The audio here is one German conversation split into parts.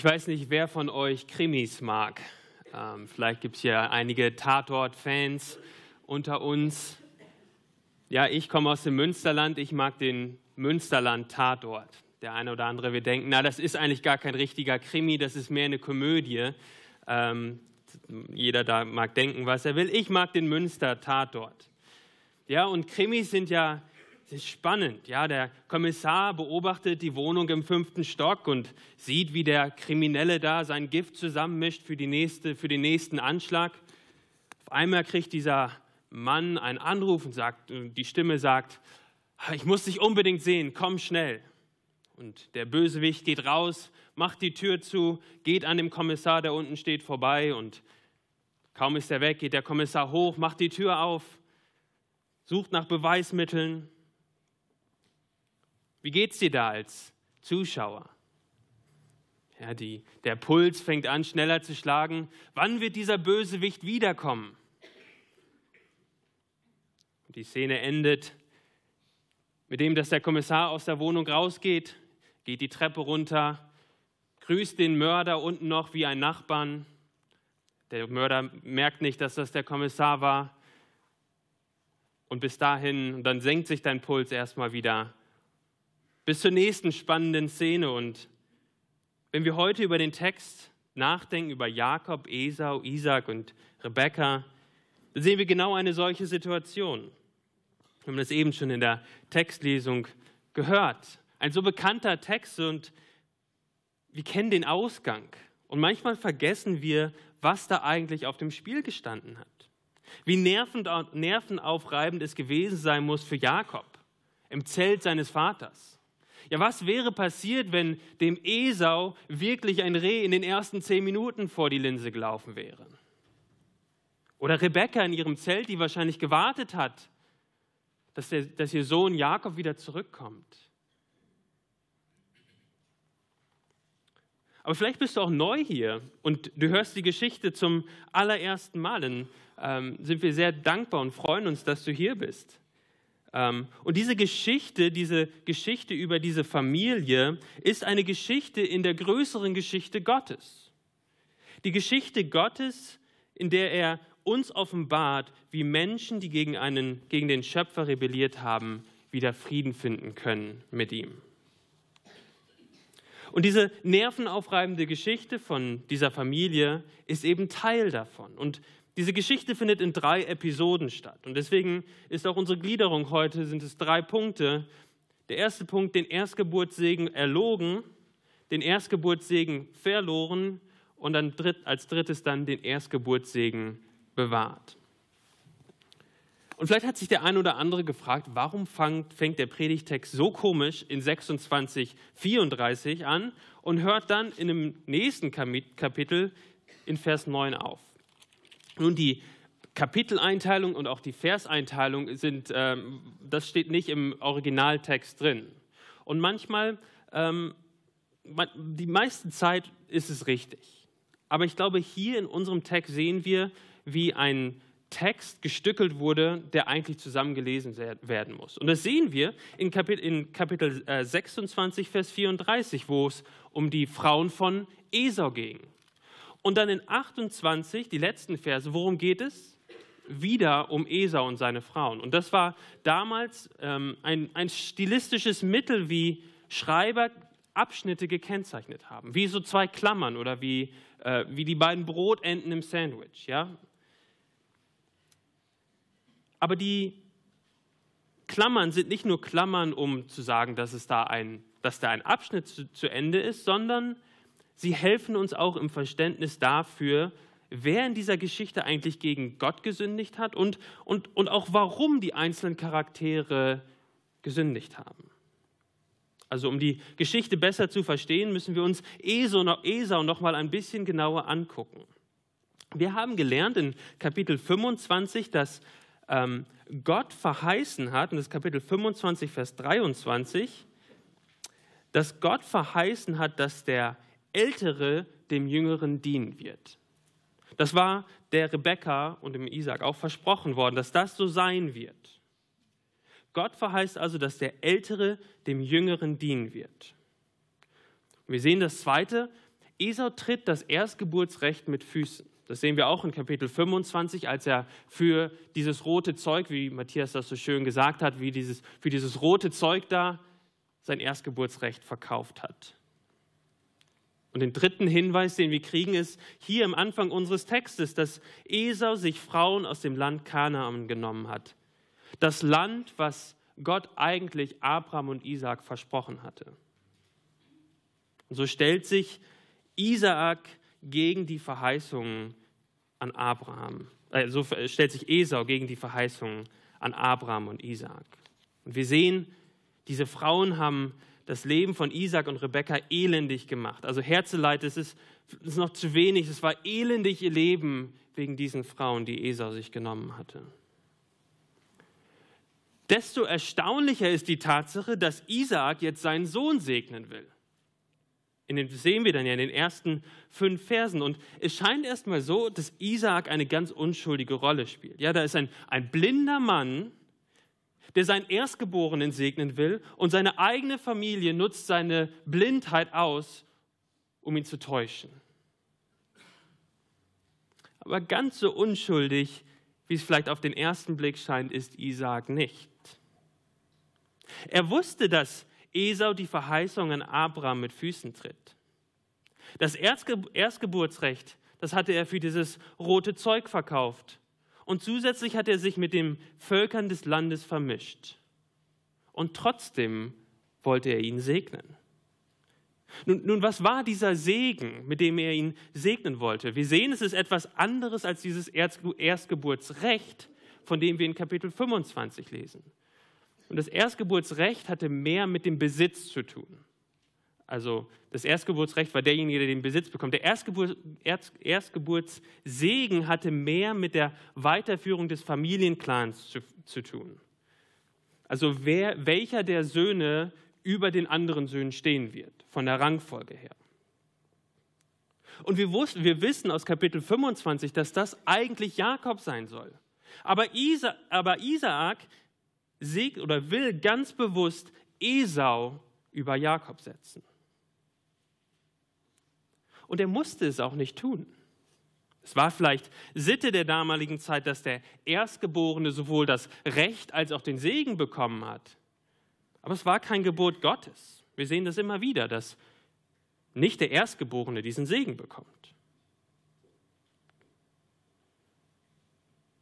Ich weiß nicht, wer von euch Krimis mag. Ähm, vielleicht gibt es ja einige Tatort-Fans unter uns. Ja, ich komme aus dem Münsterland. Ich mag den Münsterland-Tatort. Der eine oder andere wird denken, na, das ist eigentlich gar kein richtiger Krimi, das ist mehr eine Komödie. Ähm, jeder da mag denken, was er will. Ich mag den Münster-Tatort. Ja, und Krimis sind ja das ist spannend. Ja, der Kommissar beobachtet die Wohnung im fünften Stock und sieht, wie der Kriminelle da sein Gift zusammenmischt für, die nächste, für den nächsten Anschlag. Auf einmal kriegt dieser Mann einen Anruf und sagt, die Stimme sagt, ich muss dich unbedingt sehen, komm schnell. Und der Bösewicht geht raus, macht die Tür zu, geht an dem Kommissar, der unten steht, vorbei und kaum ist er weg, geht der Kommissar hoch, macht die Tür auf, sucht nach Beweismitteln wie geht's dir da als Zuschauer? Ja, die, der Puls fängt an, schneller zu schlagen. Wann wird dieser Bösewicht wiederkommen? Die Szene endet mit dem, dass der Kommissar aus der Wohnung rausgeht, geht die Treppe runter, grüßt den Mörder unten noch wie ein Nachbarn. Der Mörder merkt nicht, dass das der Kommissar war. Und bis dahin, dann senkt sich dein Puls erstmal wieder bis zur nächsten spannenden Szene. Und wenn wir heute über den Text nachdenken, über Jakob, Esau, Isaac und Rebekka, dann sehen wir genau eine solche Situation. Wir haben das eben schon in der Textlesung gehört. Ein so bekannter Text und wir kennen den Ausgang. Und manchmal vergessen wir, was da eigentlich auf dem Spiel gestanden hat. Wie nervenaufreibend es gewesen sein muss für Jakob im Zelt seines Vaters. Ja, was wäre passiert, wenn dem Esau wirklich ein Reh in den ersten zehn Minuten vor die Linse gelaufen wäre? Oder Rebekka in ihrem Zelt, die wahrscheinlich gewartet hat, dass, der, dass ihr Sohn Jakob wieder zurückkommt. Aber vielleicht bist du auch neu hier und du hörst die Geschichte zum allerersten Mal. Dann ähm, sind wir sehr dankbar und freuen uns, dass du hier bist. Ähm, und diese Geschichte, diese Geschichte über diese Familie ist eine Geschichte in der größeren Geschichte Gottes. Die Geschichte Gottes, in der er uns offenbart, wie Menschen, die gegen, einen, gegen den Schöpfer rebelliert haben, wieder Frieden finden können mit ihm. Und diese nervenaufreibende Geschichte von dieser Familie ist eben Teil davon. Und diese Geschichte findet in drei Episoden statt. Und deswegen ist auch unsere Gliederung heute, sind es drei Punkte. Der erste Punkt, den Erstgeburtssegen erlogen, den Erstgeburtssegen verloren und dann als drittes dann den Erstgeburtssegen bewahrt. Und vielleicht hat sich der ein oder andere gefragt, warum fängt der Predigtext so komisch in 26, 34 an und hört dann in dem nächsten Kapitel in Vers 9 auf. Nun, die Kapiteleinteilung und auch die Verseinteilung sind, ähm, das steht nicht im Originaltext drin. Und manchmal, ähm, die meiste Zeit ist es richtig. Aber ich glaube, hier in unserem Text sehen wir, wie ein Text gestückelt wurde, der eigentlich zusammengelesen werden muss. Und das sehen wir in Kapitel, in Kapitel 26, äh, Vers 34, wo es um die Frauen von Esau ging. Und dann in 28, die letzten Verse, worum geht es? Wieder um Esau und seine Frauen. Und das war damals ähm, ein, ein stilistisches Mittel, wie Schreiber Abschnitte gekennzeichnet haben, wie so zwei Klammern oder wie, äh, wie die beiden Brotenden im Sandwich. Ja? Aber die Klammern sind nicht nur Klammern, um zu sagen, dass, es da, ein, dass da ein Abschnitt zu, zu Ende ist, sondern sie helfen uns auch im Verständnis dafür, wer in dieser Geschichte eigentlich gegen Gott gesündigt hat und, und, und auch warum die einzelnen Charaktere gesündigt haben. Also um die Geschichte besser zu verstehen, müssen wir uns Esau noch, mal ein bisschen genauer angucken. Wir haben gelernt in Kapitel 25, dass ähm, Gott verheißen hat, und das ist Kapitel 25, Vers 23, dass Gott verheißen hat, dass der Ältere dem Jüngeren dienen wird. Das war der Rebekka und dem Isaac auch versprochen worden, dass das so sein wird. Gott verheißt also, dass der Ältere dem Jüngeren dienen wird. wir sehen das Zweite, Esau tritt das Erstgeburtsrecht mit Füßen. Das sehen wir auch in Kapitel 25, als er für dieses rote Zeug, wie Matthias das so schön gesagt hat, wie dieses, für dieses rote Zeug da sein Erstgeburtsrecht verkauft hat. Und den dritten Hinweis, den wir kriegen, ist hier am Anfang unseres Textes, dass Esau sich Frauen aus dem Land Kanaan genommen hat. Das Land, was Gott eigentlich Abraham und Isaak versprochen hatte. Und so stellt sich Isaak gegen die Verheißungen an Abraham. Äh, so stellt sich Esau gegen die Verheißungen an Abraham und Isaak. Und wir sehen, diese Frauen haben das Leben von Isaac und Rebekka elendig gemacht. Also Herzeleid, es ist, ist noch zu wenig. Es war elendig ihr Leben wegen diesen Frauen, die Esau sich genommen hatte. Desto erstaunlicher ist die Tatsache, dass Isaak jetzt seinen Sohn segnen will. In den, das sehen wir dann ja in den ersten fünf Versen. Und es scheint erstmal so, dass Isaak eine ganz unschuldige Rolle spielt. Ja, da ist ein, ein blinder Mann, der seinen Erstgeborenen segnen will und seine eigene Familie nutzt seine Blindheit aus, um ihn zu täuschen. Aber ganz so unschuldig, wie es vielleicht auf den ersten Blick scheint, ist Isaak nicht. Er wusste, dass Esau die Verheißung an Abraham mit Füßen tritt. Das Erstgeburtsrecht, das hatte er für dieses rote Zeug verkauft. Und zusätzlich hat er sich mit den Völkern des Landes vermischt. Und trotzdem wollte er ihn segnen. Nun, nun, was war dieser Segen, mit dem er ihn segnen wollte? Wir sehen, es ist etwas anderes als dieses Erstgeburtsrecht, von dem wir in Kapitel 25 lesen. Und das Erstgeburtsrecht hatte mehr mit dem Besitz zu tun. Also das Erstgeburtsrecht war derjenige, der den Besitz bekommt. Der Erstgeburt, Erstgeburtssegen hatte mehr mit der Weiterführung des Familienclans zu, zu tun. Also wer, welcher der Söhne über den anderen Söhnen stehen wird, von der Rangfolge her. Und wir, wussten, wir wissen aus Kapitel 25, dass das eigentlich Jakob sein soll. Aber, Isa, aber Isaak siegt oder will ganz bewusst Esau über Jakob setzen. Und er musste es auch nicht tun. Es war vielleicht Sitte der damaligen Zeit, dass der Erstgeborene sowohl das Recht als auch den Segen bekommen hat. Aber es war kein Gebot Gottes. Wir sehen das immer wieder, dass nicht der Erstgeborene diesen Segen bekommt.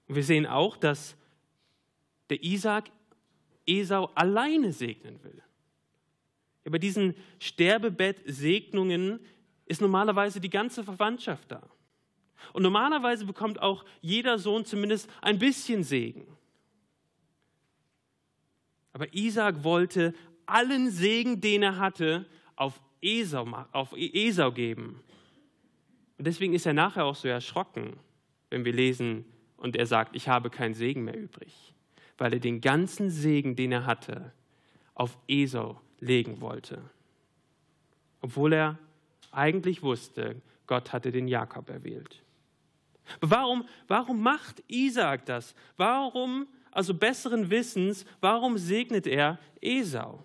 Wir sehen auch, dass der Isaac Esau alleine segnen will. Bei diesen Sterbebett-Segnungen ist normalerweise die ganze Verwandtschaft da. Und normalerweise bekommt auch jeder Sohn zumindest ein bisschen Segen. Aber Isaac wollte allen Segen, den er hatte, auf Esau, auf Esau geben. Und deswegen ist er nachher auch so erschrocken, wenn wir lesen und er sagt, ich habe keinen Segen mehr übrig weil er den ganzen Segen, den er hatte, auf Esau legen wollte. Obwohl er eigentlich wusste, Gott hatte den Jakob erwählt. Warum, warum macht Isaak das? Warum, also besseren Wissens, warum segnet er Esau?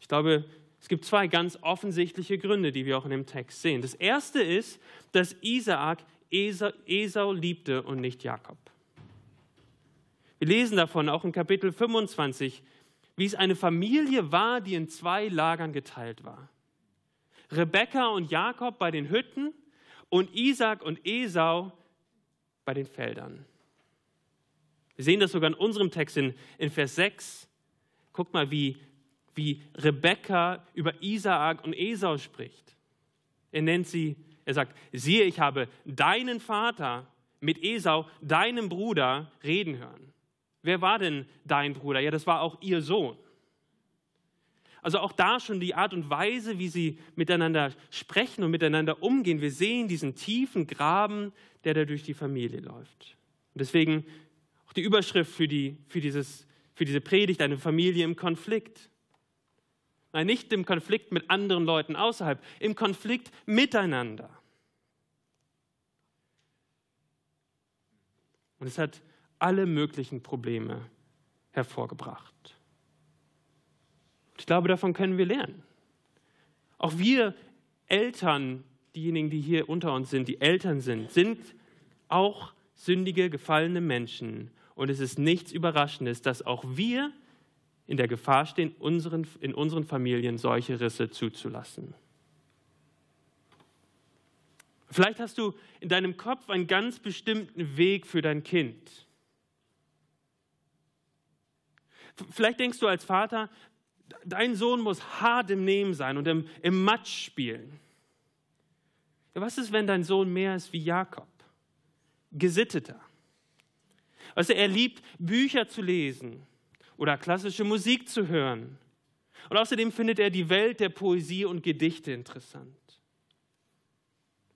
Ich glaube, es gibt zwei ganz offensichtliche Gründe, die wir auch in dem Text sehen. Das erste ist, dass Isaak Esau, liebte und nicht Jakob. Wir lesen davon auch in Kapitel 25, wie es eine Familie war, die in zwei Lagern geteilt war. Rebekka und Jakob bei den Hütten und Isaac und Esau bei den Feldern. Wir sehen das sogar in unserem Text in, in Vers 6. Guck mal, wie, wie Rebekka über Isaak und Esau spricht. Er nennt sie, er sagt, siehe, ich habe deinen Vater mit Esau, deinem Bruder, reden hören. Wer war denn dein Bruder? Ja, das war auch ihr Sohn. Also auch da schon die Art und Weise, wie sie miteinander sprechen und miteinander umgehen. Wir sehen diesen tiefen Graben, der da durch die Familie läuft. Und deswegen auch die Überschrift für, die, für, dieses, für diese Predigt, eine Familie im Konflikt. Nein, nicht im Konflikt mit anderen Leuten außerhalb, im Konflikt miteinander. Und es hat alle möglichen Probleme hervorgebracht. Glaube, davon können wir lernen. Auch wir Eltern diejenigen, die hier unter uns sind, die Eltern sind, sind auch sündige, gefallene Menschen. Und es ist nichts Überraschendes, dass auch wir in der Gefahr stehen, unseren, in unseren Familien solche Risse zuzulassen. Vielleicht hast du in deinem Kopf einen ganz bestimmten Weg für dein Kind. Vielleicht denkst du als Vater, dein Sohn muss hart im Nehmen sein und im, im Matsch spielen. Ja, was ist, wenn dein Sohn mehr ist wie Jakob? Gesitteter. Also er liebt Bücher zu lesen oder klassische Musik zu hören. Und außerdem findet er die Welt der Poesie und Gedichte interessant.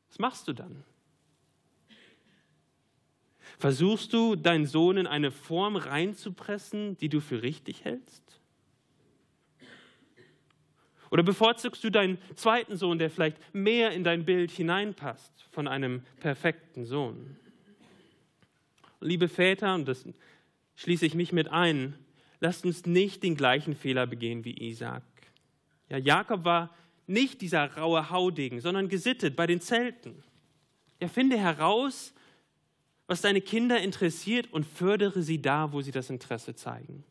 Was machst du dann? Versuchst du, deinen Sohn in eine Form reinzupressen, die du für richtig hältst? Oder bevorzugst du deinen zweiten Sohn, der vielleicht mehr in dein Bild hineinpasst von einem perfekten Sohn? Liebe Väter, und das schließe ich mich mit ein, lasst uns nicht den gleichen Fehler begehen wie Isaac. Ja, Jakob war nicht dieser raue Haudegen, sondern gesittet bei den Zelten. Er finde heraus, was deine Kinder interessiert und fördere sie da, wo sie das Interesse zeigen.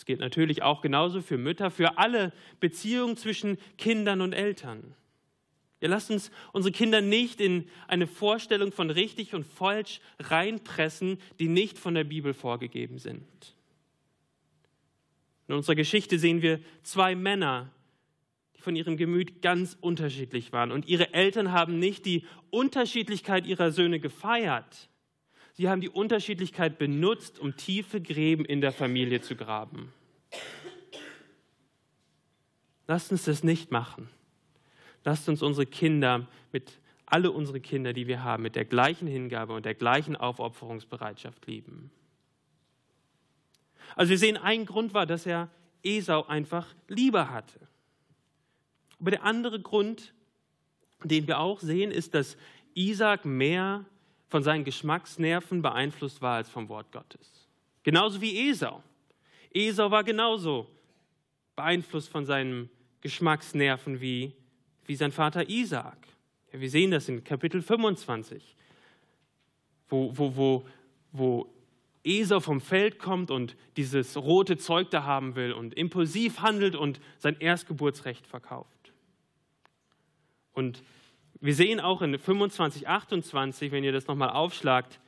Das gilt natürlich auch genauso für Mütter, für alle Beziehungen zwischen Kindern und Eltern. Ja, lasst uns unsere Kinder nicht in eine Vorstellung von richtig und falsch reinpressen, die nicht von der Bibel vorgegeben sind. In unserer Geschichte sehen wir zwei Männer, die von ihrem Gemüt ganz unterschiedlich waren. Und ihre Eltern haben nicht die Unterschiedlichkeit ihrer Söhne gefeiert. Sie haben die Unterschiedlichkeit benutzt, um tiefe Gräben in der Familie zu graben. Lasst uns das nicht machen. Lasst uns unsere Kinder mit alle unsere Kinder, die wir haben, mit der gleichen Hingabe und der gleichen Aufopferungsbereitschaft lieben. Also wir sehen, ein Grund war, dass er Esau einfach lieber hatte. Aber der andere Grund, den wir auch sehen, ist, dass Isaac mehr von seinen Geschmacksnerven beeinflusst war als vom Wort Gottes. Genauso wie Esau. Esau war genauso beeinflusst von seinen Geschmacksnerven wie, wie sein Vater Isaac. Ja, wir sehen das in Kapitel 25, wo, wo, wo, wo Esau vom Feld kommt und dieses rote Zeug da haben will und impulsiv handelt und sein Erstgeburtsrecht verkauft. Und wir sehen auch in 25, 28, wenn ihr das nochmal aufschlagt,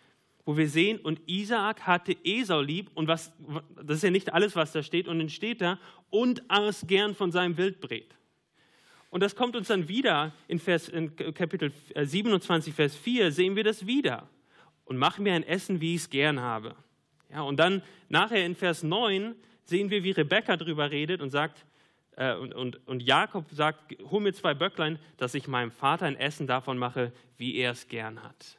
wo wir sehen, und Isaak hatte Esau lieb, und was, das ist ja nicht alles, was da steht, und dann steht da, und aß gern von seinem Wildbret. Und das kommt uns dann wieder in, Vers, in Kapitel 27, Vers 4, sehen wir das wieder. Und mach mir ein Essen, wie ich es gern habe. Ja, und dann nachher in Vers 9 sehen wir, wie Rebekka darüber redet und sagt, äh, und, und, und Jakob sagt, hol mir zwei Böcklein, dass ich meinem Vater ein Essen davon mache, wie er es gern hat.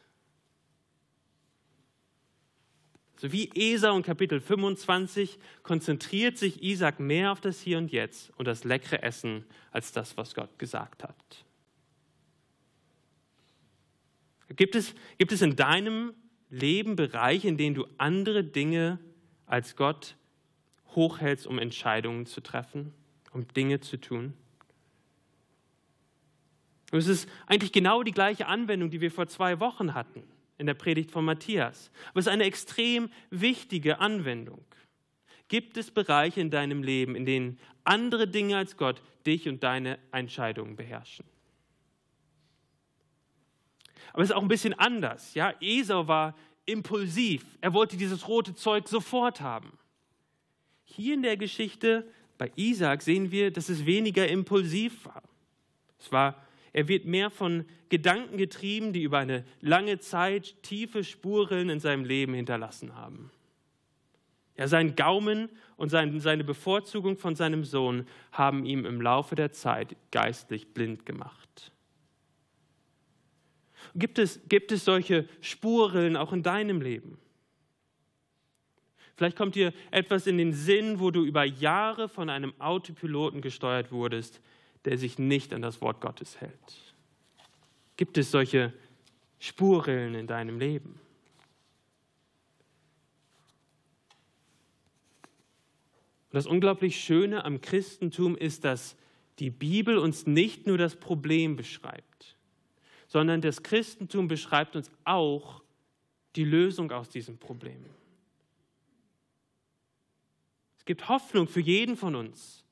So wie Esau in Kapitel 25 konzentriert sich Isaac mehr auf das Hier und Jetzt und das leckere Essen als das, was Gott gesagt hat. Gibt es, gibt es in deinem Leben Bereiche, in denen du andere Dinge als Gott hochhältst, um Entscheidungen zu treffen? Um Dinge zu tun. Und es ist eigentlich genau die gleiche Anwendung, die wir vor zwei Wochen hatten in der Predigt von Matthias. Aber es ist eine extrem wichtige Anwendung. Gibt es Bereiche in deinem Leben, in denen andere Dinge als Gott dich und deine Entscheidungen beherrschen? Aber es ist auch ein bisschen anders. Ja? Esau war impulsiv. Er wollte dieses rote Zeug sofort haben. Hier in der Geschichte bei Isaac sehen wir, dass es weniger impulsiv war. Es war er wird mehr von Gedanken getrieben, die über eine lange Zeit tiefe Spuren in seinem Leben hinterlassen haben. Ja, sein Gaumen und sein, seine Bevorzugung von seinem Sohn haben ihm im Laufe der Zeit geistlich blind gemacht. Gibt es, gibt es solche Spuren auch in deinem Leben? Vielleicht kommt dir etwas in den Sinn, wo du über Jahre von einem Autopiloten gesteuert wurdest, der sich nicht an das Wort Gottes hält. Gibt es solche Spurrillen in deinem Leben? das unglaublich Schöne am Christentum ist, dass die Bibel uns nicht nur das Problem beschreibt, sondern das Christentum beschreibt uns auch die Lösung aus diesem Problem. Es gibt Hoffnung für jeden von uns.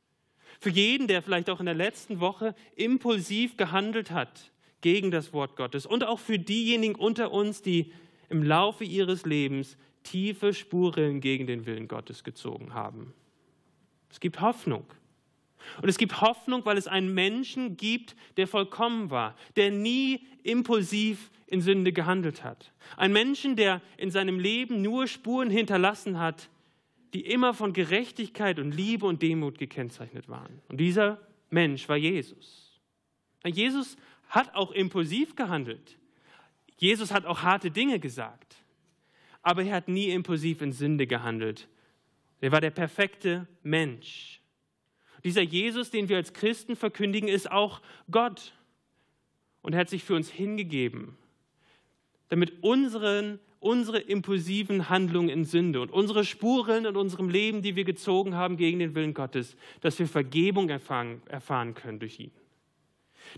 Für jeden, der vielleicht auch in der letzten Woche impulsiv gehandelt hat gegen das Wort Gottes. Und auch für diejenigen unter uns, die im Laufe ihres Lebens tiefe Spuren gegen den Willen Gottes gezogen haben. Es gibt Hoffnung. Und es gibt Hoffnung, weil es einen Menschen gibt, der vollkommen war, der nie impulsiv in Sünde gehandelt hat. Ein Menschen, der in seinem Leben nur Spuren hinterlassen hat, die immer von Gerechtigkeit und Liebe und Demut gekennzeichnet waren. Und dieser Mensch war Jesus. Jesus hat auch impulsiv gehandelt. Jesus hat auch harte Dinge gesagt. Aber er hat nie impulsiv in Sünde gehandelt. Er war der perfekte Mensch. Dieser Jesus, den wir als Christen verkündigen, ist auch Gott. Und er hat sich für uns hingegeben, damit unseren unsere impulsiven Handlungen in Sünde und unsere Spuren in unserem Leben, die wir gezogen haben gegen den Willen Gottes, dass wir Vergebung erfahren, erfahren können durch ihn.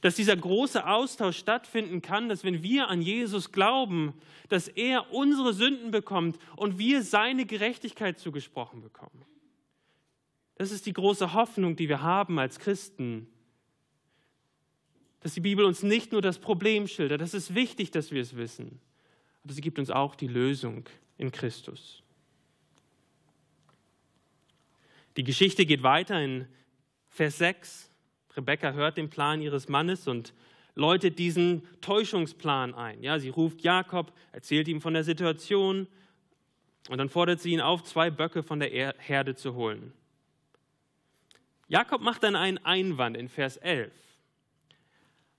Dass dieser große Austausch stattfinden kann, dass wenn wir an Jesus glauben, dass er unsere Sünden bekommt und wir seine Gerechtigkeit zugesprochen bekommen. Das ist die große Hoffnung, die wir haben als Christen. Dass die Bibel uns nicht nur das Problem schildert, das ist wichtig, dass wir es wissen aber sie gibt uns auch die Lösung in Christus. Die Geschichte geht weiter in Vers 6. Rebekka hört den Plan ihres Mannes und läutet diesen Täuschungsplan ein. Ja, sie ruft Jakob, erzählt ihm von der Situation und dann fordert sie ihn auf, zwei Böcke von der Herde zu holen. Jakob macht dann einen Einwand in Vers 11.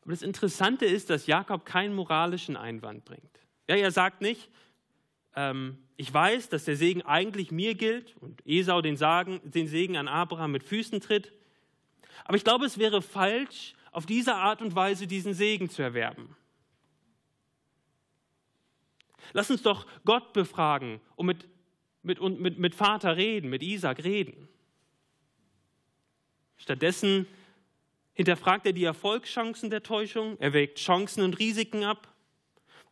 Aber das Interessante ist, dass Jakob keinen moralischen Einwand bringt. Ja, er sagt nicht, ähm, ich weiß, dass der Segen eigentlich mir gilt und Esau den, Sagen, den Segen an Abraham mit Füßen tritt. Aber ich glaube, es wäre falsch, auf diese Art und Weise diesen Segen zu erwerben. Lass uns doch Gott befragen und mit, mit, mit, mit Vater reden, mit Isaac reden. Stattdessen hinterfragt er die Erfolgschancen der Täuschung, er wägt Chancen und Risiken ab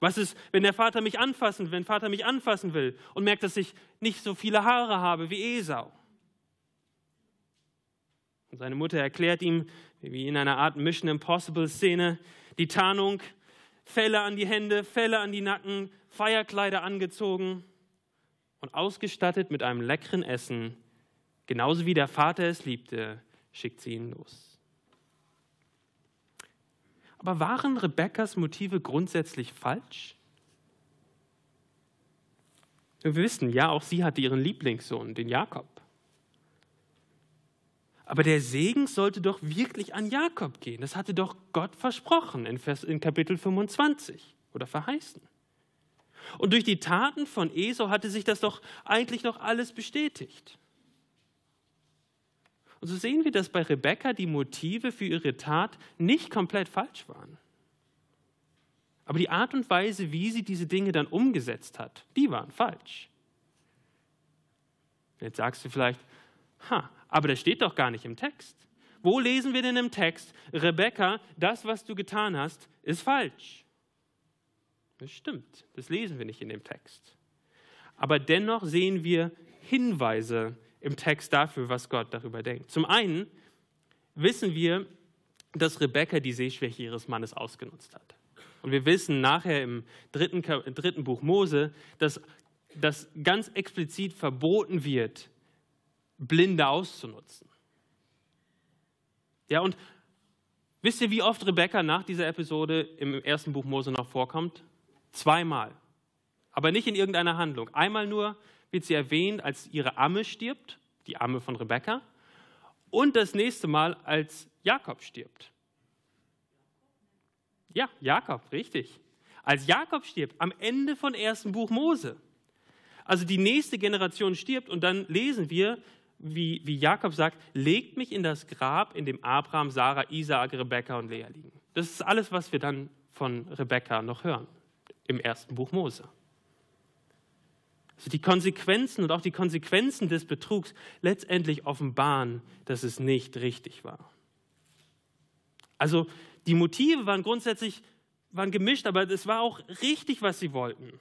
was ist, wenn der Vater mich anfassen, wenn Vater mich anfassen will und merkt, dass ich nicht so viele Haare habe wie Esau? Und seine Mutter erklärt ihm, wie in einer Art Mission Impossible Szene, die Tarnung, Felle an die Hände, Felle an die Nacken, Feierkleider angezogen und ausgestattet mit einem leckeren Essen, genauso wie der Vater es liebte, schickt sie ihn los. Aber waren Rebekkas Motive grundsätzlich falsch? Wir wissen, ja, auch sie hatte ihren Lieblingssohn, den Jakob. Aber der Segen sollte doch wirklich an Jakob gehen. Das hatte doch Gott versprochen in, Vers, in Kapitel 25 oder verheißen. Und durch die Taten von Esau hatte sich das doch eigentlich noch alles bestätigt. Und so sehen wir, dass bei Rebekka die Motive für ihre Tat nicht komplett falsch waren. Aber die Art und Weise, wie sie diese Dinge dann umgesetzt hat, die waren falsch. Jetzt sagst du vielleicht, ha, aber das steht doch gar nicht im Text. Wo lesen wir denn im Text, Rebekka, das, was du getan hast, ist falsch? Das stimmt, das lesen wir nicht in dem Text. Aber dennoch sehen wir Hinweise im Text dafür, was Gott darüber denkt. Zum einen wissen wir, dass Rebekka die Sehschwäche ihres Mannes ausgenutzt hat. Und wir wissen nachher im dritten, im dritten Buch Mose, dass das ganz explizit verboten wird, Blinde auszunutzen. Ja, und wisst ihr, wie oft Rebekka nach dieser Episode im ersten Buch Mose noch vorkommt? Zweimal. Aber nicht in irgendeiner Handlung. Einmal nur, wird sie erwähnt, als ihre Amme stirbt, die Amme von Rebekka, und das nächste Mal, als Jakob stirbt. Ja, Jakob, richtig. Als Jakob stirbt, am Ende von ersten Buch Mose. Also die nächste Generation stirbt und dann lesen wir, wie, wie Jakob sagt, legt mich in das Grab, in dem Abraham, Sarah, Isaak, Rebekka und Lea liegen. Das ist alles, was wir dann von Rebekka noch hören im ersten Buch Mose. Also die Konsequenzen und auch die Konsequenzen des Betrugs letztendlich offenbaren, dass es nicht richtig war. Also die Motive waren grundsätzlich waren gemischt, aber es war auch richtig, was sie wollten.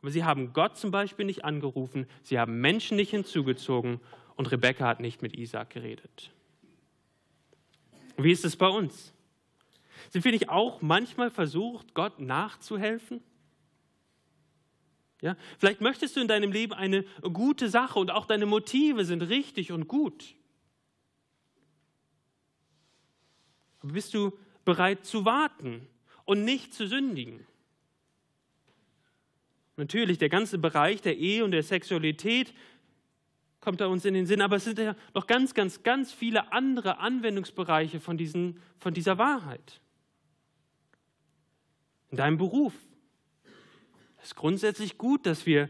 Aber sie haben Gott zum Beispiel nicht angerufen, sie haben Menschen nicht hinzugezogen und Rebekka hat nicht mit Isaac geredet. Wie ist es bei uns? Sind wir nicht auch manchmal versucht, Gott nachzuhelfen? Ja? Vielleicht möchtest du in deinem Leben eine gute Sache und auch deine Motive sind richtig und gut. Aber bist du bereit zu warten und nicht zu sündigen? Natürlich, der ganze Bereich der Ehe und der Sexualität kommt da uns in den Sinn, aber es sind ja noch ganz, ganz, ganz viele andere Anwendungsbereiche von, diesen, von dieser Wahrheit. In deinem Beruf, es ist grundsätzlich gut, dass wir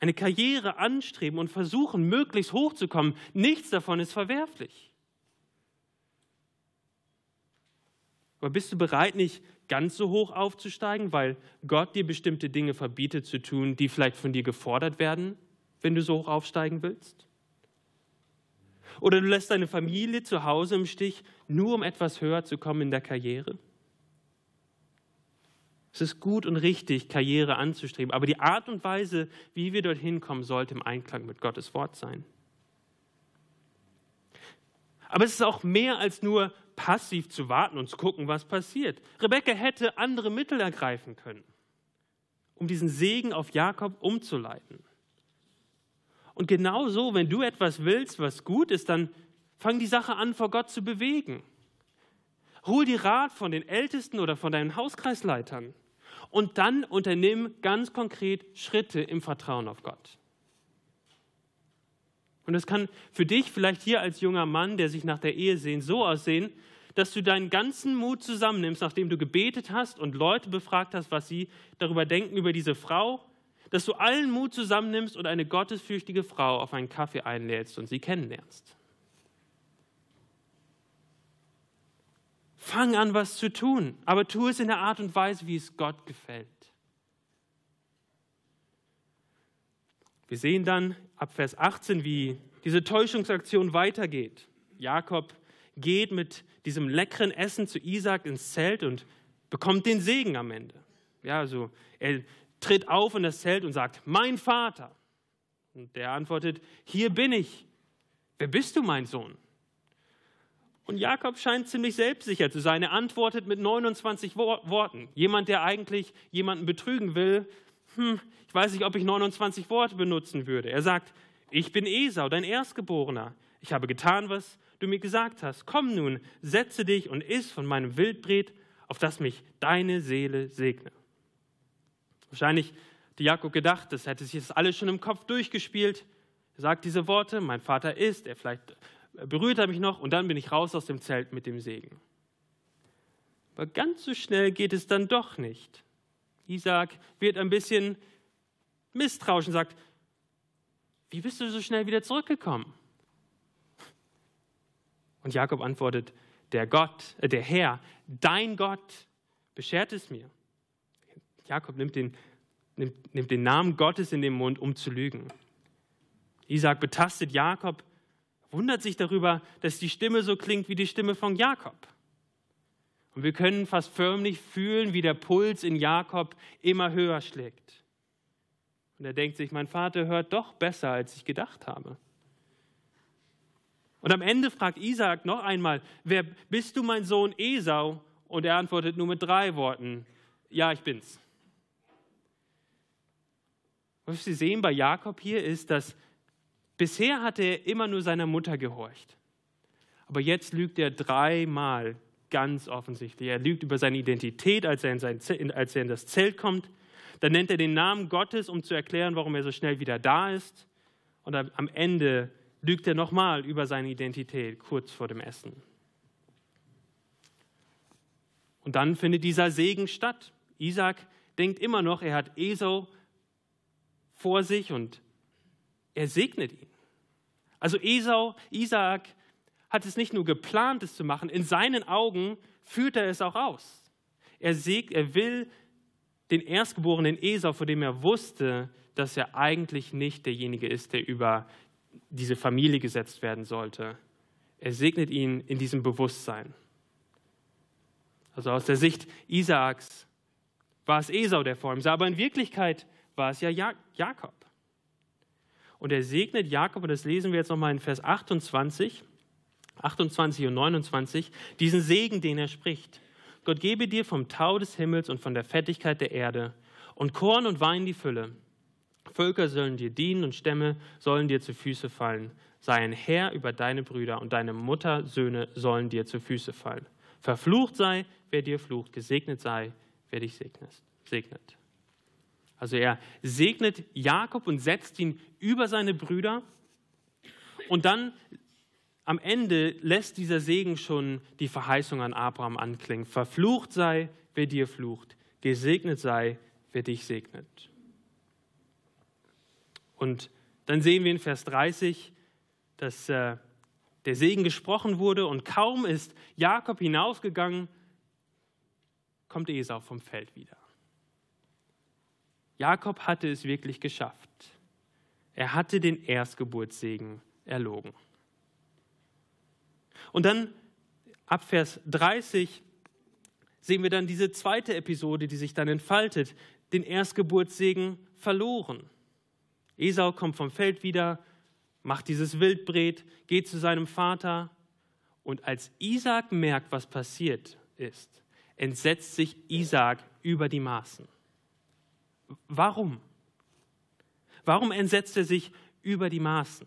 eine Karriere anstreben und versuchen, möglichst hochzukommen. Nichts davon ist verwerflich. Aber bist du bereit, nicht ganz so hoch aufzusteigen, weil Gott dir bestimmte Dinge verbietet zu tun, die vielleicht von dir gefordert werden, wenn du so hoch aufsteigen willst? Oder du lässt deine Familie zu Hause im Stich, nur um etwas höher zu kommen in der Karriere? Es ist gut und richtig, Karriere anzustreben, aber die Art und Weise, wie wir dorthin kommen, sollte im Einklang mit Gottes Wort sein. Aber es ist auch mehr als nur passiv zu warten und zu gucken, was passiert. Rebecca hätte andere Mittel ergreifen können, um diesen Segen auf Jakob umzuleiten. Und genau so, wenn du etwas willst, was gut ist, dann fang die Sache an, vor Gott zu bewegen. Hol dir Rat von den Ältesten oder von deinen Hauskreisleitern und dann unternimm ganz konkret Schritte im Vertrauen auf Gott. Und es kann für dich vielleicht hier als junger Mann, der sich nach der Ehe sehnt, so aussehen, dass du deinen ganzen Mut zusammennimmst, nachdem du gebetet hast und Leute befragt hast, was sie darüber denken über diese Frau, dass du allen Mut zusammennimmst und eine gottesfürchtige Frau auf einen Kaffee einlädst und sie kennenlernst. Fang an, was zu tun, aber tu es in der Art und Weise, wie es Gott gefällt. Wir sehen dann ab Vers 18, wie diese Täuschungsaktion weitergeht. Jakob geht mit diesem leckeren Essen zu Isaac ins Zelt und bekommt den Segen am Ende. Ja, also er tritt auf in das Zelt und sagt: Mein Vater. Und der antwortet: Hier bin ich. Wer bist du, mein Sohn? Und Jakob scheint ziemlich selbstsicher zu sein. Er antwortet mit 29 Worten. Jemand, der eigentlich jemanden betrügen will, hm, ich weiß nicht, ob ich 29 Worte benutzen würde. Er sagt, ich bin Esau, dein Erstgeborener. Ich habe getan, was du mir gesagt hast. Komm nun, setze dich und iss von meinem Wildbret, auf das mich deine Seele segne. Wahrscheinlich hat Jakob gedacht, das hätte sich jetzt alles schon im Kopf durchgespielt. Er sagt diese Worte, mein Vater isst, er vielleicht berührt er mich noch und dann bin ich raus aus dem Zelt mit dem Segen. Aber ganz so schnell geht es dann doch nicht. Isaac wird ein bisschen misstrauisch und sagt, wie bist du so schnell wieder zurückgekommen? Und Jakob antwortet, der Gott, äh, der Herr, dein Gott, beschert es mir. Jakob nimmt den, nimmt, nimmt den Namen Gottes in den Mund, um zu lügen. Isaac betastet Jakob wundert sich darüber, dass die Stimme so klingt wie die Stimme von Jakob. Und wir können fast förmlich fühlen, wie der Puls in Jakob immer höher schlägt. Und er denkt sich, mein Vater hört doch besser, als ich gedacht habe. Und am Ende fragt Isaak noch einmal, wer bist du mein Sohn Esau? Und er antwortet nur mit drei Worten, ja, ich bin's. Was Sie sehen bei Jakob hier ist, dass Bisher hatte er immer nur seiner Mutter gehorcht. Aber jetzt lügt er dreimal ganz offensichtlich. Er lügt über seine Identität, als er, in sein, als er in das Zelt kommt. Dann nennt er den Namen Gottes, um zu erklären, warum er so schnell wieder da ist. Und am Ende lügt er nochmal über seine Identität, kurz vor dem Essen. Und dann findet dieser Segen statt. Isaac denkt immer noch, er hat Esau vor sich und er segnet ihn. Also Esau, Isaak hat es nicht nur geplant, es zu machen, in seinen Augen führt er es auch aus. Er, segt, er will den erstgeborenen Esau, von dem er wusste, dass er eigentlich nicht derjenige ist, der über diese Familie gesetzt werden sollte. Er segnet ihn in diesem Bewusstsein. Also aus der Sicht Isaaks war es Esau, der vor ihm sah, aber in Wirklichkeit war es ja Jakob. Und er segnet Jakob, und das lesen wir jetzt nochmal in Vers 28, 28 und 29, diesen Segen, den er spricht. Gott gebe dir vom Tau des Himmels und von der Fettigkeit der Erde und Korn und Wein die Fülle. Völker sollen dir dienen und Stämme sollen dir zu Füße fallen. Sei ein Herr über deine Brüder und deine Muttersöhne sollen dir zu Füße fallen. Verflucht sei, wer dir flucht, gesegnet sei, wer dich segnet. Also er segnet Jakob und setzt ihn über seine Brüder. Und dann am Ende lässt dieser Segen schon die Verheißung an Abraham anklingen. Verflucht sei, wer dir flucht. Gesegnet sei, wer dich segnet. Und dann sehen wir in Vers 30, dass äh, der Segen gesprochen wurde und kaum ist Jakob hinausgegangen, kommt Esau vom Feld wieder. Jakob hatte es wirklich geschafft. Er hatte den Erstgeburtssegen erlogen. Und dann ab Vers 30 sehen wir dann diese zweite Episode, die sich dann entfaltet, den Erstgeburtssegen verloren. Esau kommt vom Feld wieder, macht dieses Wildbret, geht zu seinem Vater und als Isaac merkt, was passiert ist, entsetzt sich Isaac über die Maßen. Warum? Warum entsetzt er sich über die Maßen?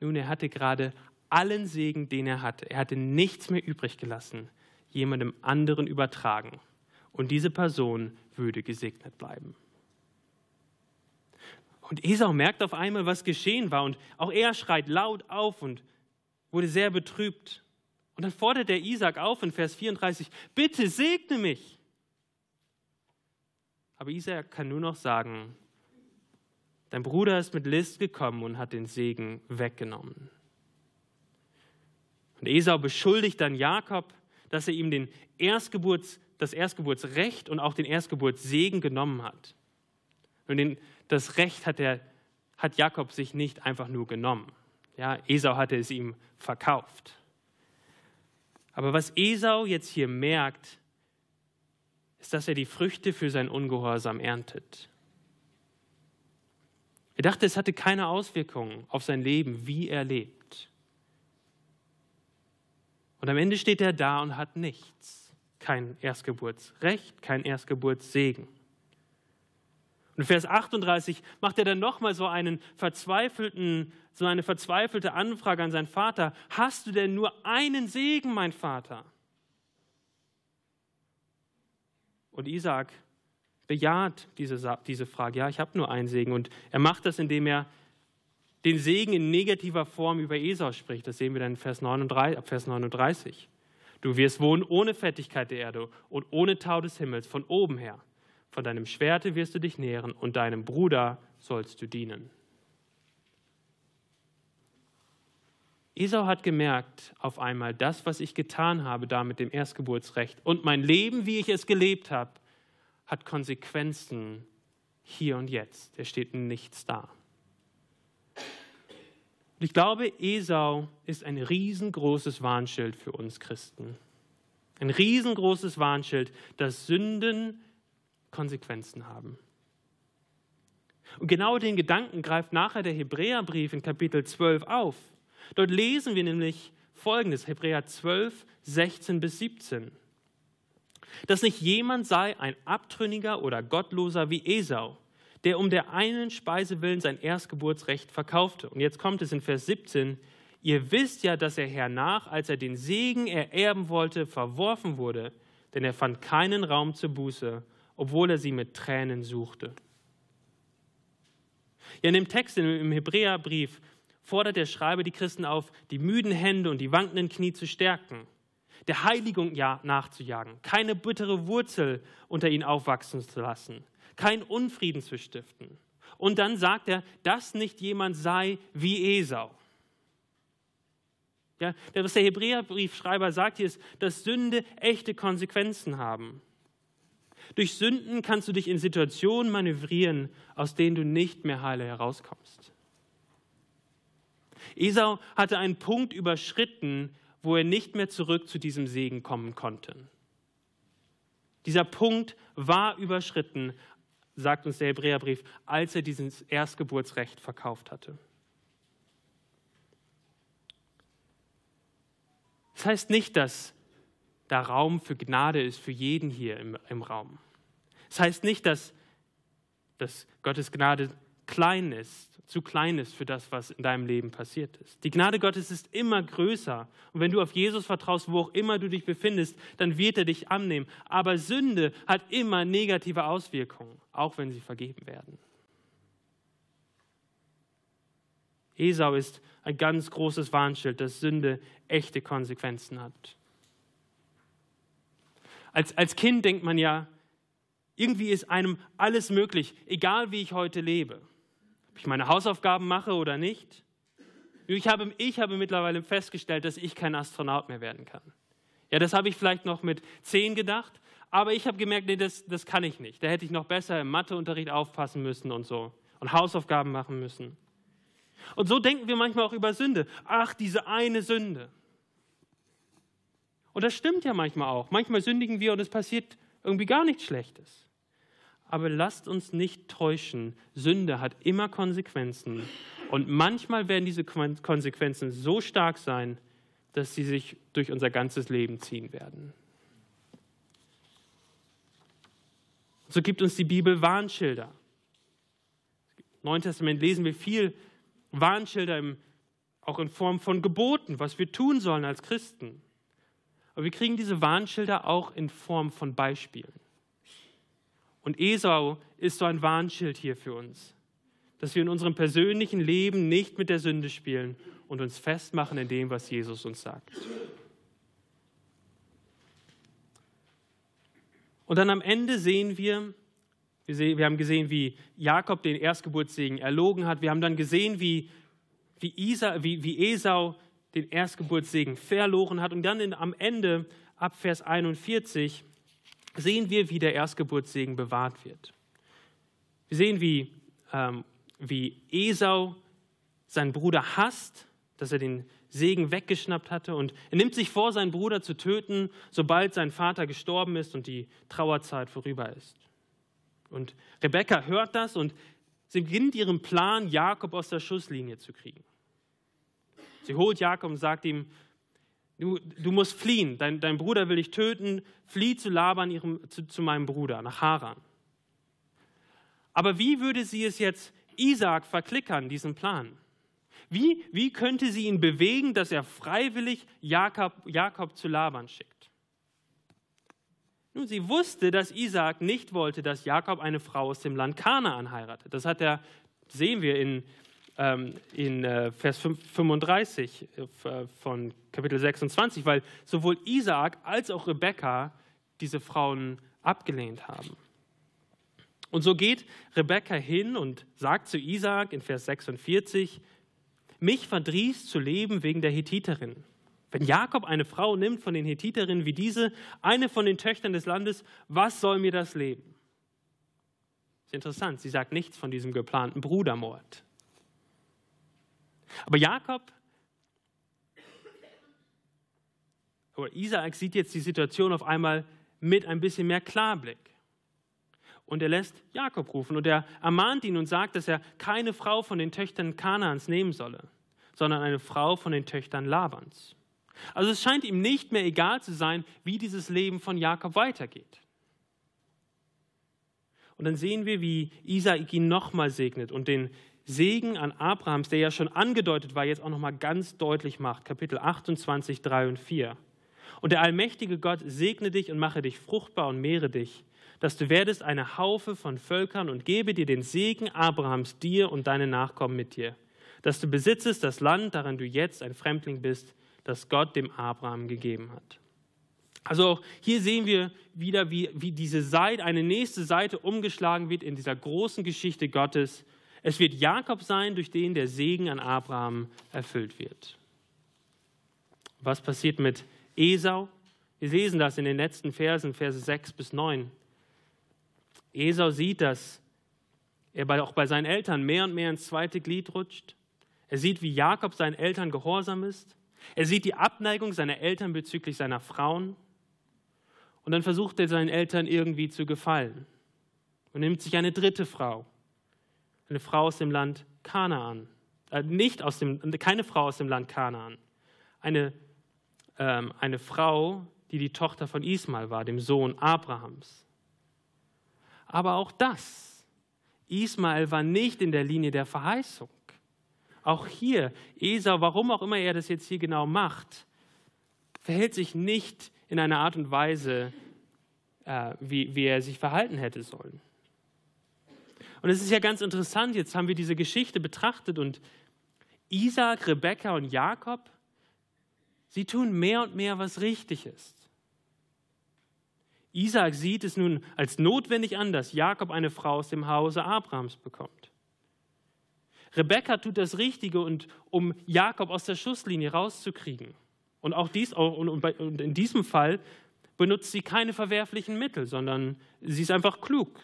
Nun, er hatte gerade allen Segen, den er hatte. Er hatte nichts mehr übrig gelassen, jemandem anderen übertragen. Und diese Person würde gesegnet bleiben. Und Esau merkt auf einmal, was geschehen war. Und auch er schreit laut auf und wurde sehr betrübt. Und dann fordert er Isaac auf in Vers 34, bitte segne mich. Aber Isaac kann nur noch sagen, dein Bruder ist mit List gekommen und hat den Segen weggenommen. Und Esau beschuldigt dann Jakob, dass er ihm den Erstgeburts, das Erstgeburtsrecht und auch den Erstgeburtssegen genommen hat. Und den, das Recht hat, der, hat Jakob sich nicht einfach nur genommen. Ja, Esau hatte es ihm verkauft. Aber was Esau jetzt hier merkt, ist, dass er die Früchte für sein Ungehorsam erntet. Er dachte, es hatte keine Auswirkungen auf sein Leben, wie er lebt. Und am Ende steht er da und hat nichts. Kein Erstgeburtsrecht, kein Erstgeburtssegen. Und in Vers 38 macht er dann nochmal so einen verzweifelten, so eine verzweifelte Anfrage an seinen Vater. Hast du denn nur einen Segen, mein Vater? Und Isaac bejaht diese, diese Frage. Ja, ich habe nur einen Segen. Und er macht das, indem er den Segen in negativer Form über Esau spricht. Das sehen wir dann in Vers 39, ab Vers 39. Du wirst wohnen ohne Fettigkeit der Erde und ohne Tau des Himmels, von oben her. Von deinem Schwerte wirst du dich nähren und deinem Bruder sollst du dienen. Esau hat gemerkt auf einmal, das, was ich getan habe, da mit dem Erstgeburtsrecht und mein Leben, wie ich es gelebt habe, hat Konsequenzen hier und jetzt. Er steht nichts da. Und ich glaube, Esau ist ein riesengroßes Warnschild für uns Christen. Ein riesengroßes Warnschild, dass Sünden Konsequenzen haben. Und genau den Gedanken greift nachher der Hebräerbrief in Kapitel 12 auf. Dort lesen wir nämlich folgendes, Hebräer 12, 16 bis 17. Dass nicht jemand sei ein Abtrünniger oder Gottloser wie Esau, der um der einen Speise willen sein Erstgeburtsrecht verkaufte. Und jetzt kommt es in Vers 17. Ihr wisst ja, dass er hernach, als er den Segen ererben wollte, verworfen wurde, denn er fand keinen Raum zur Buße, obwohl er sie mit Tränen suchte. Ja, in dem Text im Hebräerbrief fordert der Schreiber die Christen auf, die müden Hände und die wankenden Knie zu stärken, der Heiligung nachzujagen, keine bittere Wurzel unter ihnen aufwachsen zu lassen, keinen Unfrieden zu stiften. Und dann sagt er, dass nicht jemand sei wie Esau. Ja, was der Hebräerbriefschreiber sagt hier ist, dass Sünde echte Konsequenzen haben. Durch Sünden kannst du dich in Situationen manövrieren, aus denen du nicht mehr heile herauskommst. Esau hatte einen Punkt überschritten, wo er nicht mehr zurück zu diesem Segen kommen konnte. Dieser Punkt war überschritten, sagt uns der Hebräerbrief, als er dieses Erstgeburtsrecht verkauft hatte. Das heißt nicht, dass da Raum für Gnade ist für jeden hier im, im Raum. Das heißt nicht, dass, dass Gottes Gnade klein ist, zu klein ist für das, was in deinem Leben passiert ist. Die Gnade Gottes ist immer größer. Und wenn du auf Jesus vertraust, wo auch immer du dich befindest, dann wird er dich annehmen. Aber Sünde hat immer negative Auswirkungen, auch wenn sie vergeben werden. Esau ist ein ganz großes Warnschild, dass Sünde echte Konsequenzen hat. Als, als Kind denkt man ja, irgendwie ist einem alles möglich, egal wie ich heute lebe. Ob ich meine Hausaufgaben mache oder nicht. Ich habe, ich habe mittlerweile festgestellt, dass ich kein Astronaut mehr werden kann. Ja, das habe ich vielleicht noch mit zehn gedacht, aber ich habe gemerkt, nee, das, das kann ich nicht. Da hätte ich noch besser im Matheunterricht aufpassen müssen und so und Hausaufgaben machen müssen. Und so denken wir manchmal auch über Sünde. Ach, diese eine Sünde. Und das stimmt ja manchmal auch. Manchmal sündigen wir und es passiert irgendwie gar nichts Schlechtes. Aber lasst uns nicht täuschen. Sünde hat immer Konsequenzen. Und manchmal werden diese Konsequenzen so stark sein, dass sie sich durch unser ganzes Leben ziehen werden. So gibt uns die Bibel Warnschilder. Im Neuen Testament lesen wir viel Warnschilder, im, auch in Form von Geboten, was wir tun sollen als Christen. Aber wir kriegen diese Warnschilder auch in Form von Beispielen. Und Esau ist so ein Warnschild hier für uns, dass wir in unserem persönlichen Leben nicht mit der Sünde spielen und uns festmachen in dem, was Jesus uns sagt. Und dann am Ende sehen wir, wir, sehen, wir haben gesehen, wie Jakob den Erstgeburtssegen erlogen hat. Wir haben dann gesehen, wie, wie, Isa, wie, wie Esau den Erstgeburtssegen verloren hat. Und dann in, am Ende, ab Vers 41, sehen wir, wie der Erstgeburtssegen bewahrt wird. Wir sehen, wie, ähm, wie Esau seinen Bruder hasst, dass er den Segen weggeschnappt hatte und er nimmt sich vor, seinen Bruder zu töten, sobald sein Vater gestorben ist und die Trauerzeit vorüber ist. Und Rebekka hört das und sie beginnt ihren Plan, Jakob aus der Schusslinie zu kriegen. Sie holt Jakob und sagt ihm, du, du musst fliehen, dein, dein Bruder will dich töten, flieh zu Laban, ihrem, zu, zu meinem Bruder, nach Haran. Aber wie würde sie es jetzt Isaac verklickern, diesen Plan? Wie, wie könnte sie ihn bewegen, dass er freiwillig Jakob, Jakob zu Laban schickt? Nun, sie wusste, dass Isaac nicht wollte, dass Jakob eine Frau aus dem Land Kanaan heiratet. Das hat er, sehen wir in in äh, Vers 35 äh, von Kapitel 26, weil sowohl Isaak als auch Rebekka diese Frauen abgelehnt haben. Und so geht Rebekka hin und sagt zu Isaak in Vers 46, mich verdrießt zu leben wegen der Hethiterin. Wenn Jakob eine Frau nimmt von den Hethiterinnen wie diese, eine von den Töchtern des Landes, was soll mir das Leben? Ist interessant, sie sagt nichts von diesem geplanten Brudermord. Aber Jakob oder Isaak sieht jetzt die Situation auf einmal mit ein bisschen mehr Klarblick. Und er lässt Jakob rufen und er ermahnt ihn und sagt, dass er keine Frau von den Töchtern Kanaans nehmen solle, sondern eine Frau von den Töchtern Labans. Also es scheint ihm nicht mehr egal zu sein, wie dieses Leben von Jakob weitergeht. Und dann sehen wir, wie Isaak ihn nochmal segnet und den Segen an Abrahams, der ja schon angedeutet war, jetzt auch nochmal ganz deutlich macht. Kapitel 28, 3 und 4. Und der allmächtige Gott segne dich und mache dich fruchtbar und mehre dich, dass du werdest eine Haufe von Völkern und gebe dir den Segen Abrahams dir und deine Nachkommen mit dir, dass du besitzest das Land, daran du jetzt ein Fremdling bist, das Gott dem Abraham gegeben hat. Also auch hier sehen wir wieder, wie, wie diese Seite, eine nächste Seite umgeschlagen wird in dieser großen Geschichte Gottes, es wird Jakob sein, durch den der Segen an Abraham erfüllt wird. Was passiert mit Esau? Wir lesen das in den letzten Versen, Verse 6 bis 9. Esau sieht, dass er auch bei seinen Eltern mehr und mehr ins zweite Glied rutscht. Er sieht, wie Jakob seinen Eltern gehorsam ist. Er sieht die Abneigung seiner Eltern bezüglich seiner Frauen und dann versucht er seinen Eltern irgendwie zu gefallen und nimmt sich eine dritte Frau, eine Frau aus dem Land Kanaan, äh, nicht aus dem, keine Frau aus dem Land Kanaan, eine, ähm, eine Frau, die die Tochter von Ismael war, dem Sohn Abrahams. Aber auch das, Ismael war nicht in der Linie der Verheißung. Auch hier, Esau, warum auch immer er das jetzt hier genau macht, verhält sich nicht in einer Art und Weise, äh, wie, wie er sich verhalten hätte sollen. Und es ist ja ganz interessant, jetzt haben wir diese Geschichte betrachtet und Isaac, Rebekka und Jakob, sie tun mehr und mehr, was richtig ist. Isaac sieht es nun als notwendig an, dass Jakob eine Frau aus dem Hause Abrahams bekommt. Rebekka tut das Richtige, und, um Jakob aus der Schusslinie rauszukriegen. Und auch dies, und in diesem Fall benutzt sie keine verwerflichen Mittel, sondern sie ist einfach klug.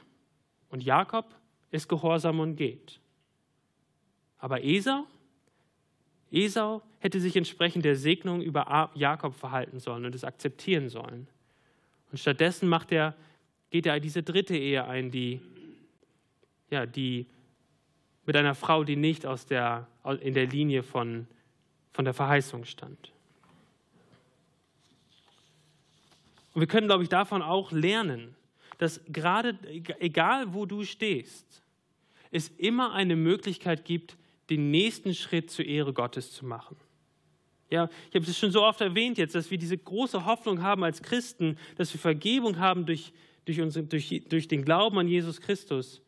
Und Jakob ist gehorsam und geht. Aber Esau? Esau hätte sich entsprechend der Segnung über Jakob verhalten sollen und es akzeptieren sollen. Und stattdessen macht er, geht er diese dritte Ehe ein, die, ja, die mit einer Frau, die nicht aus der, in der Linie von, von der Verheißung stand. Und wir können, glaube ich, davon auch lernen, dass gerade, egal wo du stehst, es immer eine Möglichkeit gibt, den nächsten Schritt zur Ehre Gottes zu machen. Ja, ich habe es schon so oft erwähnt jetzt, dass wir diese große Hoffnung haben als Christen, dass wir Vergebung haben durch, durch, unsere, durch, durch den Glauben an Jesus Christus.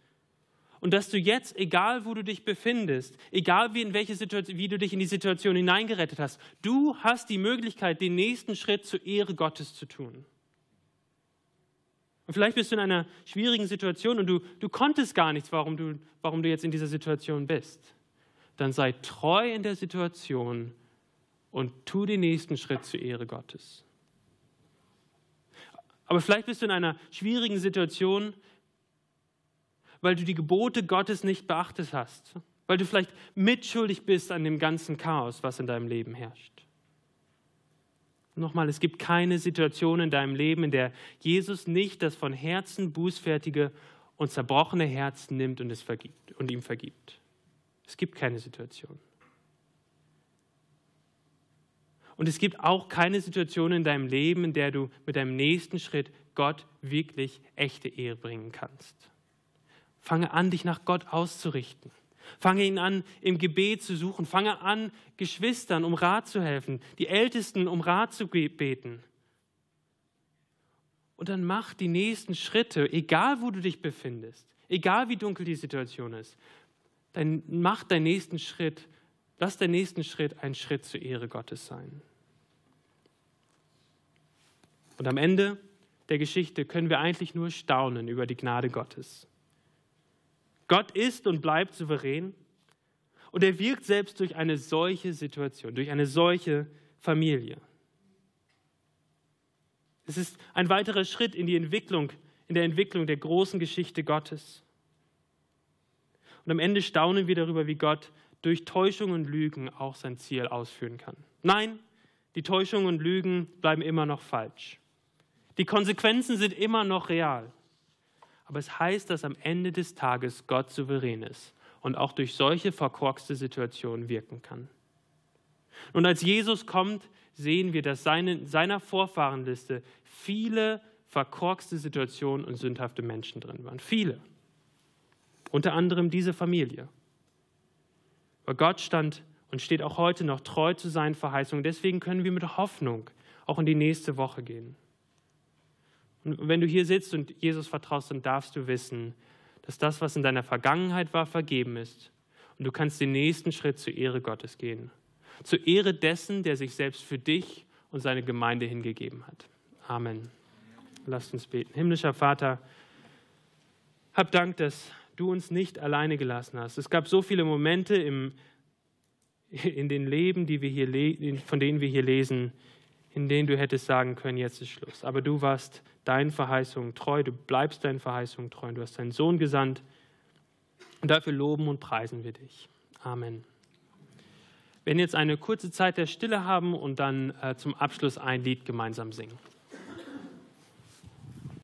Und dass du jetzt, egal wo du dich befindest, egal wie, in welche Situation, wie du dich in die Situation hineingerettet hast, du hast die Möglichkeit, den nächsten Schritt zur Ehre Gottes zu tun. Und vielleicht bist du in einer schwierigen Situation und du, du konntest gar nichts, warum du, warum du jetzt in dieser Situation bist. Dann sei treu in der Situation und tu den nächsten Schritt zur Ehre Gottes. Aber vielleicht bist du in einer schwierigen Situation, weil du die Gebote Gottes nicht beachtet hast, weil du vielleicht mitschuldig bist an dem ganzen Chaos, was in deinem Leben herrscht. Nochmal, es gibt keine Situation in deinem Leben, in der Jesus nicht das von Herzen bußfertige und zerbrochene Herz nimmt und es vergibt und ihm vergibt. Es gibt keine Situation. Und es gibt auch keine Situation in deinem Leben, in der du mit deinem nächsten Schritt Gott wirklich echte Ehre bringen kannst. Fange an, dich nach Gott auszurichten. Fange ihn an, im Gebet zu suchen. Fange an, Geschwistern um Rat zu helfen, die Ältesten um Rat zu beten. Und dann mach die nächsten Schritte, egal wo du dich befindest, egal wie dunkel die Situation ist. Dann mach deinen nächsten Schritt, lass deinen nächsten Schritt ein Schritt zur Ehre Gottes sein. Und am Ende der Geschichte können wir eigentlich nur staunen über die Gnade Gottes. Gott ist und bleibt souverän und er wirkt selbst durch eine solche Situation, durch eine solche Familie. Es ist ein weiterer Schritt in die Entwicklung, in der Entwicklung der großen Geschichte Gottes. Und am Ende staunen wir darüber, wie Gott durch Täuschung und Lügen auch sein Ziel ausführen kann. Nein, die Täuschung und Lügen bleiben immer noch falsch. Die Konsequenzen sind immer noch real. Aber es heißt, dass am Ende des Tages Gott souverän ist und auch durch solche verkorkste Situationen wirken kann. Und als Jesus kommt, sehen wir, dass seine, seiner Vorfahrenliste viele verkorkste Situationen und sündhafte Menschen drin waren. Viele. Unter anderem diese Familie. Aber Gott stand und steht auch heute noch treu zu seinen Verheißungen. Deswegen können wir mit Hoffnung auch in die nächste Woche gehen. Und wenn du hier sitzt und Jesus vertraust, dann darfst du wissen, dass das, was in deiner Vergangenheit war, vergeben ist. Und du kannst den nächsten Schritt zur Ehre Gottes gehen. Zur Ehre dessen, der sich selbst für dich und seine Gemeinde hingegeben hat. Amen. Lasst uns beten. Himmlischer Vater, hab Dank, dass du uns nicht alleine gelassen hast. Es gab so viele Momente im, in den Leben, die wir hier, von denen wir hier lesen, in denen du hättest sagen können, jetzt ist Schluss. Aber du warst deinen Verheißungen treu, du bleibst deinen Verheißungen treu, du hast deinen Sohn gesandt und dafür loben und preisen wir dich. Amen. werden jetzt eine kurze Zeit der Stille haben und dann äh, zum Abschluss ein Lied gemeinsam singen.